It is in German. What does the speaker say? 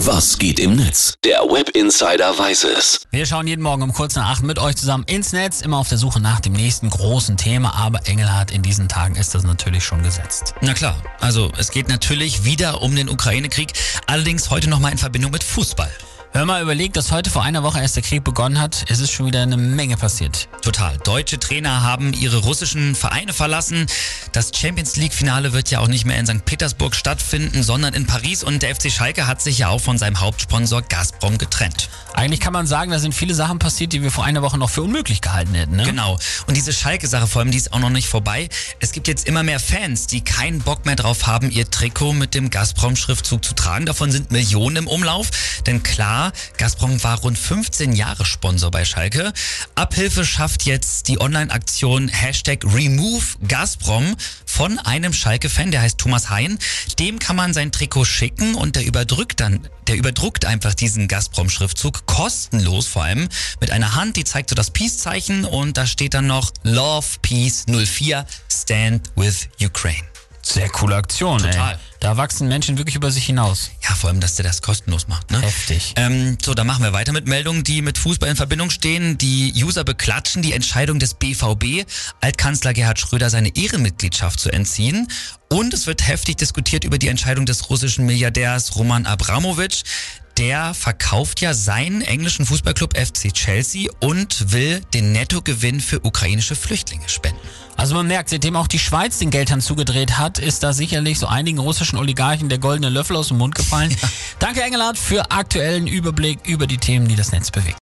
Was geht im Netz? Der Web Insider weiß es. Wir schauen jeden Morgen um kurz nach acht mit euch zusammen ins Netz, immer auf der Suche nach dem nächsten großen Thema. Aber Engelhardt, in diesen Tagen ist das natürlich schon gesetzt. Na klar, also es geht natürlich wieder um den Ukraine-Krieg, allerdings heute nochmal in Verbindung mit Fußball. Wenn man überlegt, dass heute vor einer Woche erst der Krieg begonnen hat, ist es schon wieder eine Menge passiert. Total. Deutsche Trainer haben ihre russischen Vereine verlassen. Das Champions League-Finale wird ja auch nicht mehr in St. Petersburg stattfinden, sondern in Paris. Und der FC Schalke hat sich ja auch von seinem Hauptsponsor Gazprom getrennt. Eigentlich kann man sagen, da sind viele Sachen passiert, die wir vor einer Woche noch für unmöglich gehalten hätten. Ne? Genau. Und diese Schalke-Sache vor allem, die ist auch noch nicht vorbei. Es gibt jetzt immer mehr Fans, die keinen Bock mehr drauf haben, ihr Trikot mit dem Gazprom-Schriftzug zu tragen. Davon sind Millionen im Umlauf. Denn klar, Gazprom war rund 15 Jahre Sponsor bei Schalke. Abhilfe schafft jetzt die Online-Aktion Hashtag Remove Gazprom von einem Schalke-Fan, der heißt Thomas Hein. Dem kann man sein Trikot schicken und der überdrückt dann, der überdruckt einfach diesen Gazprom-Schriftzug kostenlos vor allem mit einer Hand, die zeigt so das Peace-Zeichen und da steht dann noch Love Peace 04 Stand with Ukraine. Sehr coole Aktion, Total. ey. Da wachsen Menschen wirklich über sich hinaus. Ja, vor allem, dass der das kostenlos macht. Ne? Heftig. Ähm, so, dann machen wir weiter mit Meldungen, die mit Fußball in Verbindung stehen. Die User beklatschen die Entscheidung des BVB, Altkanzler Gerhard Schröder seine Ehrenmitgliedschaft zu entziehen. Und es wird heftig diskutiert über die Entscheidung des russischen Milliardärs Roman Abramowitsch. Der verkauft ja seinen englischen Fußballclub FC Chelsea und will den Nettogewinn für ukrainische Flüchtlinge spenden. Also man merkt, seitdem auch die Schweiz den Geldhahn zugedreht hat, ist da sicherlich so einigen russischen Oligarchen der goldene Löffel aus dem Mund gefallen. Danke Engelhardt für aktuellen Überblick über die Themen, die das Netz bewegt.